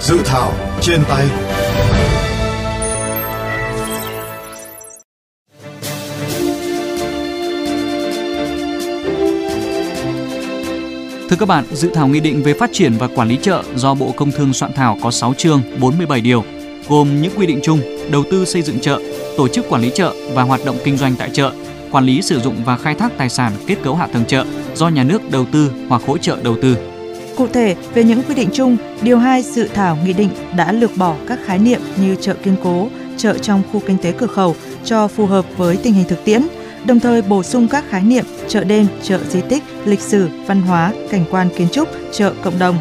Dự thảo trên tay. Thưa các bạn, dự thảo nghị định về phát triển và quản lý chợ do Bộ Công Thương soạn thảo có 6 chương, 47 điều, gồm những quy định chung, đầu tư xây dựng chợ, tổ chức quản lý chợ và hoạt động kinh doanh tại chợ, quản lý sử dụng và khai thác tài sản kết cấu hạ tầng chợ do nhà nước đầu tư hoặc hỗ trợ đầu tư. Cụ thể, về những quy định chung, điều 2 dự thảo nghị định đã lược bỏ các khái niệm như chợ kiên cố, chợ trong khu kinh tế cửa khẩu cho phù hợp với tình hình thực tiễn, đồng thời bổ sung các khái niệm chợ đêm, chợ di tích, lịch sử, văn hóa, cảnh quan kiến trúc, chợ cộng đồng.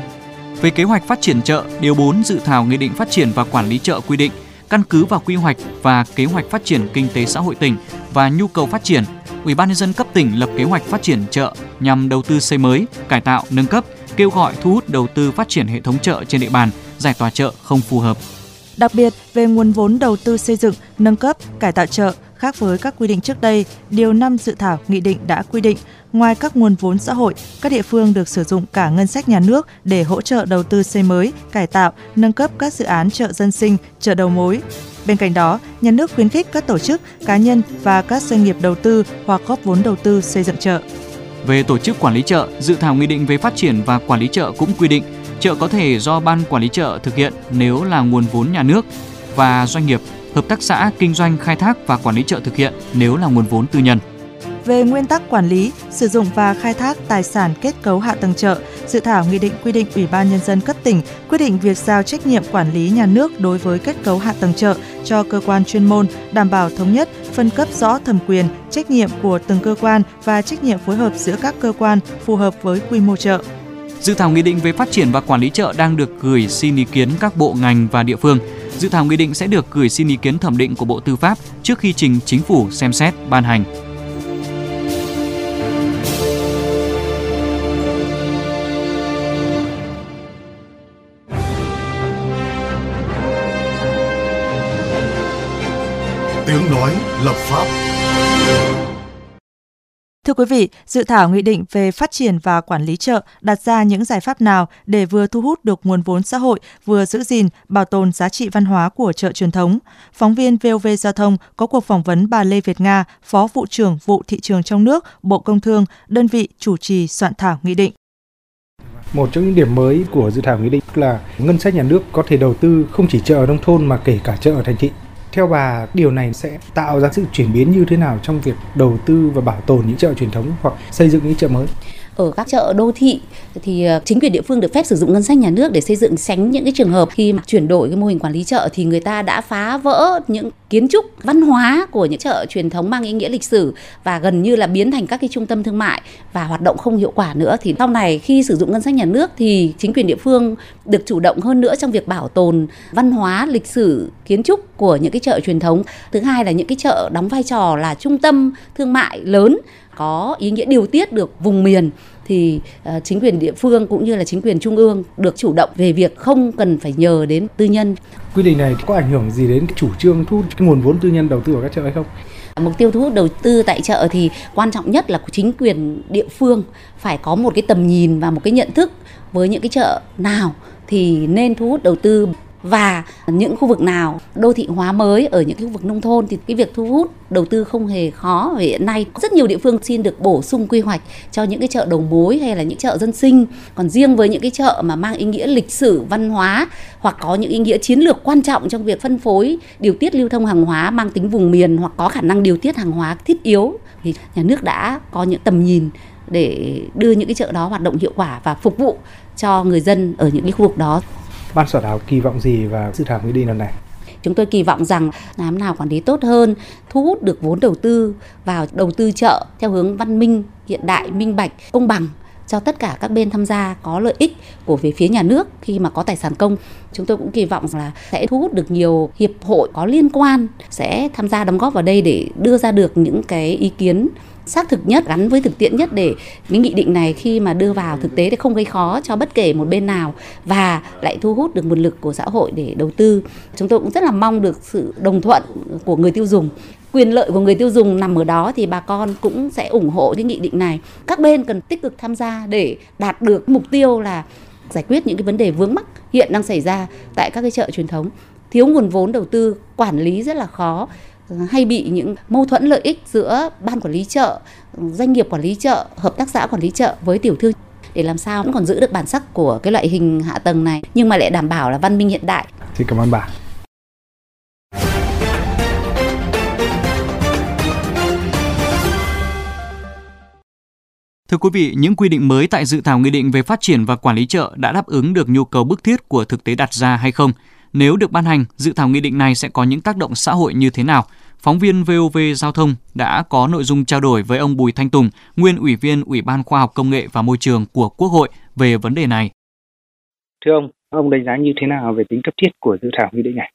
Về kế hoạch phát triển chợ, điều 4 dự thảo nghị định phát triển và quản lý chợ quy định căn cứ vào quy hoạch và kế hoạch phát triển kinh tế xã hội tỉnh và nhu cầu phát triển, Ủy ban nhân dân cấp tỉnh lập kế hoạch phát triển chợ nhằm đầu tư xây mới, cải tạo, nâng cấp, kêu gọi thu hút đầu tư phát triển hệ thống chợ trên địa bàn, giải tỏa chợ không phù hợp. Đặc biệt, về nguồn vốn đầu tư xây dựng, nâng cấp, cải tạo chợ, khác với các quy định trước đây, điều 5 dự thảo nghị định đã quy định, ngoài các nguồn vốn xã hội, các địa phương được sử dụng cả ngân sách nhà nước để hỗ trợ đầu tư xây mới, cải tạo, nâng cấp các dự án chợ dân sinh, chợ đầu mối. Bên cạnh đó, nhà nước khuyến khích các tổ chức, cá nhân và các doanh nghiệp đầu tư hoặc góp vốn đầu tư xây dựng chợ. Về tổ chức quản lý chợ, dự thảo nghị định về phát triển và quản lý chợ cũng quy định chợ có thể do ban quản lý chợ thực hiện nếu là nguồn vốn nhà nước và doanh nghiệp, hợp tác xã kinh doanh khai thác và quản lý chợ thực hiện nếu là nguồn vốn tư nhân. Về nguyên tắc quản lý, sử dụng và khai thác tài sản kết cấu hạ tầng chợ, dự thảo nghị định quy định Ủy ban nhân dân cấp tỉnh quyết định việc giao trách nhiệm quản lý nhà nước đối với kết cấu hạ tầng chợ cho cơ quan chuyên môn, đảm bảo thống nhất, phân cấp rõ thẩm quyền, trách nhiệm của từng cơ quan và trách nhiệm phối hợp giữa các cơ quan phù hợp với quy mô chợ. Dự thảo nghị định về phát triển và quản lý chợ đang được gửi xin ý kiến các bộ ngành và địa phương. Dự thảo nghị định sẽ được gửi xin ý kiến thẩm định của Bộ Tư pháp trước khi trình chính phủ xem xét, ban hành. Tiếng nói lập pháp Thưa quý vị, dự thảo nghị định về phát triển và quản lý chợ đặt ra những giải pháp nào để vừa thu hút được nguồn vốn xã hội, vừa giữ gìn, bảo tồn giá trị văn hóa của chợ truyền thống. Phóng viên VOV Giao thông có cuộc phỏng vấn bà Lê Việt Nga, Phó vụ trưởng vụ thị trường trong nước, Bộ Công Thương, đơn vị chủ trì soạn thảo nghị định. Một trong những điểm mới của dự thảo nghị định là ngân sách nhà nước có thể đầu tư không chỉ chợ ở nông thôn mà kể cả chợ ở thành thị theo bà, điều này sẽ tạo ra sự chuyển biến như thế nào trong việc đầu tư và bảo tồn những chợ truyền thống hoặc xây dựng những chợ mới? Ở các chợ, đô thị. Thì ờ, chính quyền địa phương được phép sử dụng ngân sách nhà nước để xây dựng tránh những cái trường hợp khi mà chuyển đổi cái mô hình quản lý chợ thì người ta đã phá vỡ những kiến trúc văn hóa của những chợ truyền thống mang ý nghĩa lịch sử và gần như là biến thành các cái trung tâm thương mại và hoạt động không hiệu quả nữa. Thì sau này khi sử dụng ngân sách nhà nước thì chính quyền địa phương được chủ động hơn nữa trong việc bảo tồn văn hóa, lịch sử, kiến trúc của những cái chợ truyền thống. Thứ hai là những cái chợ đóng vai trò là trung tâm thương mại lớn có ý nghĩa điều tiết được vùng miền thì uh, chính quyền địa phương cũng như là chính quyền trung ương được chủ động về việc không cần phải nhờ đến tư nhân. Quy định này có ảnh hưởng gì đến chủ trương thu nguồn vốn tư nhân đầu tư vào các chợ hay không? Mục tiêu thu hút đầu tư tại chợ thì quan trọng nhất là của chính quyền địa phương phải có một cái tầm nhìn và một cái nhận thức với những cái chợ nào thì nên thu hút đầu tư và những khu vực nào, đô thị hóa mới ở những cái khu vực nông thôn thì cái việc thu hút, đầu tư không hề khó. Vì hiện nay rất nhiều địa phương xin được bổ sung quy hoạch cho những cái chợ đầu mối hay là những chợ dân sinh. Còn riêng với những cái chợ mà mang ý nghĩa lịch sử, văn hóa hoặc có những ý nghĩa chiến lược quan trọng trong việc phân phối, điều tiết lưu thông hàng hóa mang tính vùng miền hoặc có khả năng điều tiết hàng hóa thiết yếu thì nhà nước đã có những tầm nhìn để đưa những cái chợ đó hoạt động hiệu quả và phục vụ cho người dân ở những cái khu vực đó ban soạn thảo kỳ vọng gì vào dự thảo nghị định lần này? Chúng tôi kỳ vọng rằng làm nào quản lý tốt hơn, thu hút được vốn đầu tư vào đầu tư chợ theo hướng văn minh, hiện đại, minh bạch, công bằng cho tất cả các bên tham gia có lợi ích của về phía nhà nước khi mà có tài sản công. Chúng tôi cũng kỳ vọng là sẽ thu hút được nhiều hiệp hội có liên quan sẽ tham gia đóng góp vào đây để đưa ra được những cái ý kiến xác thực nhất gắn với thực tiễn nhất để cái nghị định này khi mà đưa vào thực tế thì không gây khó cho bất kể một bên nào và lại thu hút được nguồn lực của xã hội để đầu tư chúng tôi cũng rất là mong được sự đồng thuận của người tiêu dùng quyền lợi của người tiêu dùng nằm ở đó thì bà con cũng sẽ ủng hộ cái nghị định này. Các bên cần tích cực tham gia để đạt được mục tiêu là giải quyết những cái vấn đề vướng mắc hiện đang xảy ra tại các cái chợ truyền thống. Thiếu nguồn vốn đầu tư, quản lý rất là khó, hay bị những mâu thuẫn lợi ích giữa ban quản lý chợ, doanh nghiệp quản lý chợ, hợp tác xã quản lý chợ với tiểu thương để làm sao vẫn còn giữ được bản sắc của cái loại hình hạ tầng này nhưng mà lại đảm bảo là văn minh hiện đại. Xin cảm ơn bà. Thưa quý vị, những quy định mới tại dự thảo nghị định về phát triển và quản lý chợ đã đáp ứng được nhu cầu bức thiết của thực tế đặt ra hay không? Nếu được ban hành, dự thảo nghị định này sẽ có những tác động xã hội như thế nào? Phóng viên VOV Giao thông đã có nội dung trao đổi với ông Bùi Thanh Tùng, nguyên ủy viên Ủy ban Khoa học Công nghệ và Môi trường của Quốc hội về vấn đề này. Thưa ông, ông đánh giá như thế nào về tính cấp thiết của dự thảo nghị định này?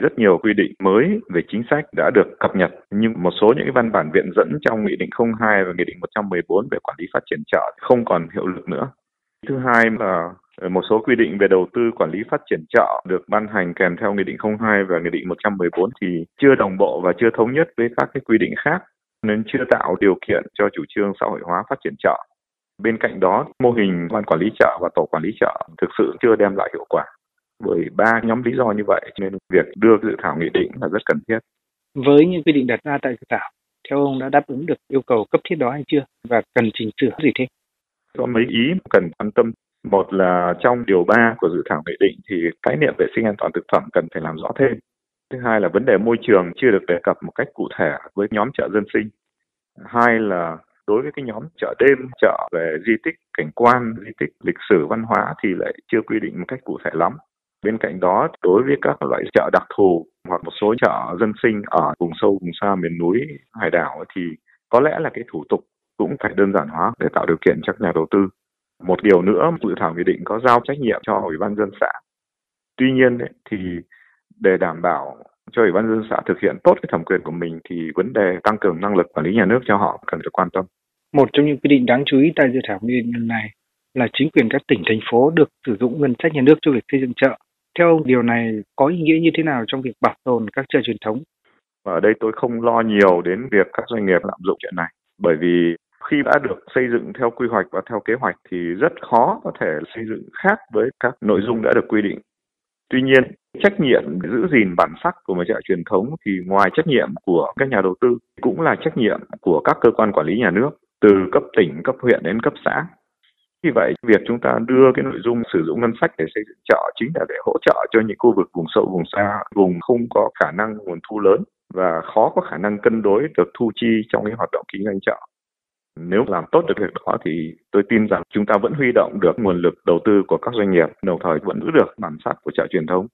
Rất nhiều quy định mới về chính sách đã được cập nhật, nhưng một số những văn bản viện dẫn trong Nghị định 02 và Nghị định 114 về quản lý phát triển chợ không còn hiệu lực nữa. Thứ hai là một số quy định về đầu tư quản lý phát triển chợ được ban hành kèm theo Nghị định 02 và Nghị định 114 thì chưa đồng bộ và chưa thống nhất với các cái quy định khác nên chưa tạo điều kiện cho chủ trương xã hội hóa phát triển chợ. Bên cạnh đó, mô hình ban quản lý chợ và tổ quản lý chợ thực sự chưa đem lại hiệu quả. Bởi ba nhóm lý do như vậy nên việc đưa dự thảo nghị định là rất cần thiết. Với những quy định đặt ra tại dự thảo, theo ông đã đáp ứng được yêu cầu cấp thiết đó hay chưa và cần chỉnh sửa gì thêm? Có mấy ý cần quan tâm. Một là trong điều 3 của dự thảo nghị định thì khái niệm vệ sinh an toàn thực phẩm cần phải làm rõ thêm. Thứ hai là vấn đề môi trường chưa được đề cập một cách cụ thể với nhóm chợ dân sinh. Hai là đối với cái nhóm chợ đêm, chợ về di tích cảnh quan, di tích lịch sử văn hóa thì lại chưa quy định một cách cụ thể lắm. Bên cạnh đó, đối với các loại chợ đặc thù hoặc một số chợ dân sinh ở vùng sâu, vùng xa, miền núi, hải đảo thì có lẽ là cái thủ tục cũng phải đơn giản hóa để tạo điều kiện cho các nhà đầu tư. Một điều nữa, dự thảo nghị định có giao trách nhiệm cho Ủy ban dân xã. Tuy nhiên thì để đảm bảo cho Ủy ban dân xã thực hiện tốt cái thẩm quyền của mình thì vấn đề tăng cường năng lực quản lý nhà nước cho họ cần được quan tâm. Một trong những quy định đáng chú ý tại dự thảo nghị định này là chính quyền các tỉnh thành phố được sử dụng ngân sách nhà nước cho việc xây dựng chợ. Theo ông, điều này có ý nghĩa như thế nào trong việc bảo tồn các chợ truyền thống? Ở đây tôi không lo nhiều đến việc các doanh nghiệp lạm dụng chuyện này, bởi vì khi đã được xây dựng theo quy hoạch và theo kế hoạch thì rất khó có thể xây dựng khác với các nội dung đã được quy định. Tuy nhiên, trách nhiệm giữ gìn bản sắc của một chợ truyền thống thì ngoài trách nhiệm của các nhà đầu tư cũng là trách nhiệm của các cơ quan quản lý nhà nước từ cấp tỉnh, cấp huyện đến cấp xã. Vì vậy, việc chúng ta đưa cái nội dung sử dụng ngân sách để xây dựng chợ chính là để hỗ trợ cho những khu vực vùng sâu, vùng xa, vùng không có khả năng nguồn thu lớn và khó có khả năng cân đối được thu chi trong cái hoạt động kinh doanh chợ. Nếu làm tốt được việc đó thì tôi tin rằng chúng ta vẫn huy động được nguồn lực đầu tư của các doanh nghiệp, đồng thời vẫn giữ được bản sắc của chợ truyền thống.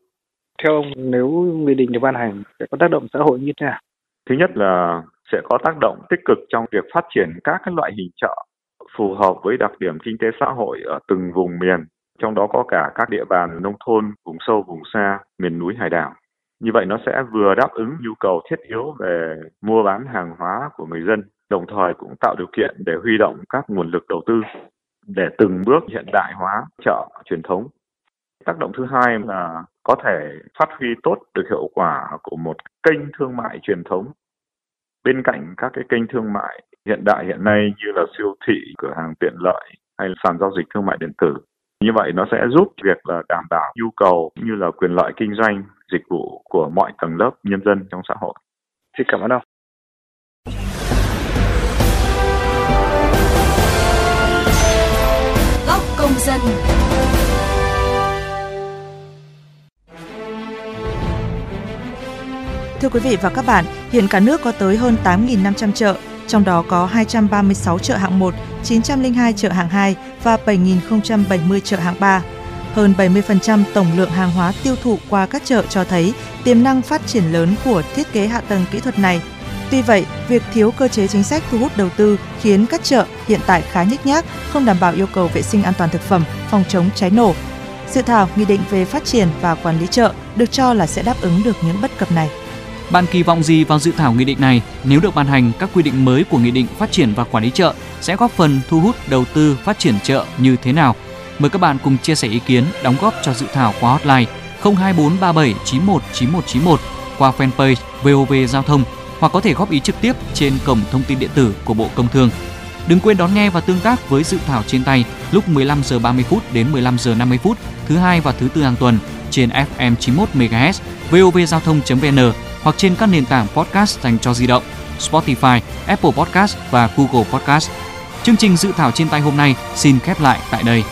Theo ông, nếu nghị định được ban hành sẽ có tác động xã hội như thế nào? Thứ nhất là sẽ có tác động tích cực trong việc phát triển các cái loại hình chợ phù hợp với đặc điểm kinh tế xã hội ở từng vùng miền, trong đó có cả các địa bàn nông thôn, vùng sâu, vùng xa, miền núi, hải đảo. Như vậy nó sẽ vừa đáp ứng nhu cầu thiết yếu về mua bán hàng hóa của người dân, đồng thời cũng tạo điều kiện để huy động các nguồn lực đầu tư để từng bước hiện đại hóa chợ truyền thống. Tác động thứ hai là có thể phát huy tốt được hiệu quả của một kênh thương mại truyền thống bên cạnh các cái kênh thương mại hiện đại hiện nay như là siêu thị, cửa hàng tiện lợi hay là sàn giao dịch thương mại điện tử. Như vậy nó sẽ giúp việc là đảm bảo nhu cầu như là quyền lợi kinh doanh, dịch vụ của mọi tầng lớp nhân dân trong xã hội. Xin cảm ơn ông. Dân. Thưa quý vị và các bạn, hiện cả nước có tới hơn 8.500 chợ, trong đó có 236 chợ hạng 1, 902 chợ hạng 2 và 7.070 chợ hạng 3. Hơn 70% tổng lượng hàng hóa tiêu thụ qua các chợ cho thấy tiềm năng phát triển lớn của thiết kế hạ tầng kỹ thuật này. Tuy vậy, việc thiếu cơ chế chính sách thu hút đầu tư khiến các chợ hiện tại khá nhích nhác, không đảm bảo yêu cầu vệ sinh an toàn thực phẩm, phòng chống cháy nổ. Dự thảo nghị định về phát triển và quản lý chợ được cho là sẽ đáp ứng được những bất cập này. Bạn kỳ vọng gì vào dự thảo nghị định này? Nếu được ban hành, các quy định mới của nghị định phát triển và quản lý chợ sẽ góp phần thu hút đầu tư phát triển chợ như thế nào? Mời các bạn cùng chia sẻ ý kiến, đóng góp cho dự thảo qua hotline 02437 919191 qua fanpage VOV Giao thông hoặc có thể góp ý trực tiếp trên cổng thông tin điện tử của Bộ Công Thương. Đừng quên đón nghe và tương tác với dự thảo trên tay lúc 15 giờ 30 phút đến 15 giờ 50 phút thứ hai và thứ tư hàng tuần trên FM 91 MHz, vovgiao thông.vn hoặc trên các nền tảng podcast dành cho di động, Spotify, Apple Podcast và Google Podcast. Chương trình dự thảo trên tay hôm nay xin khép lại tại đây.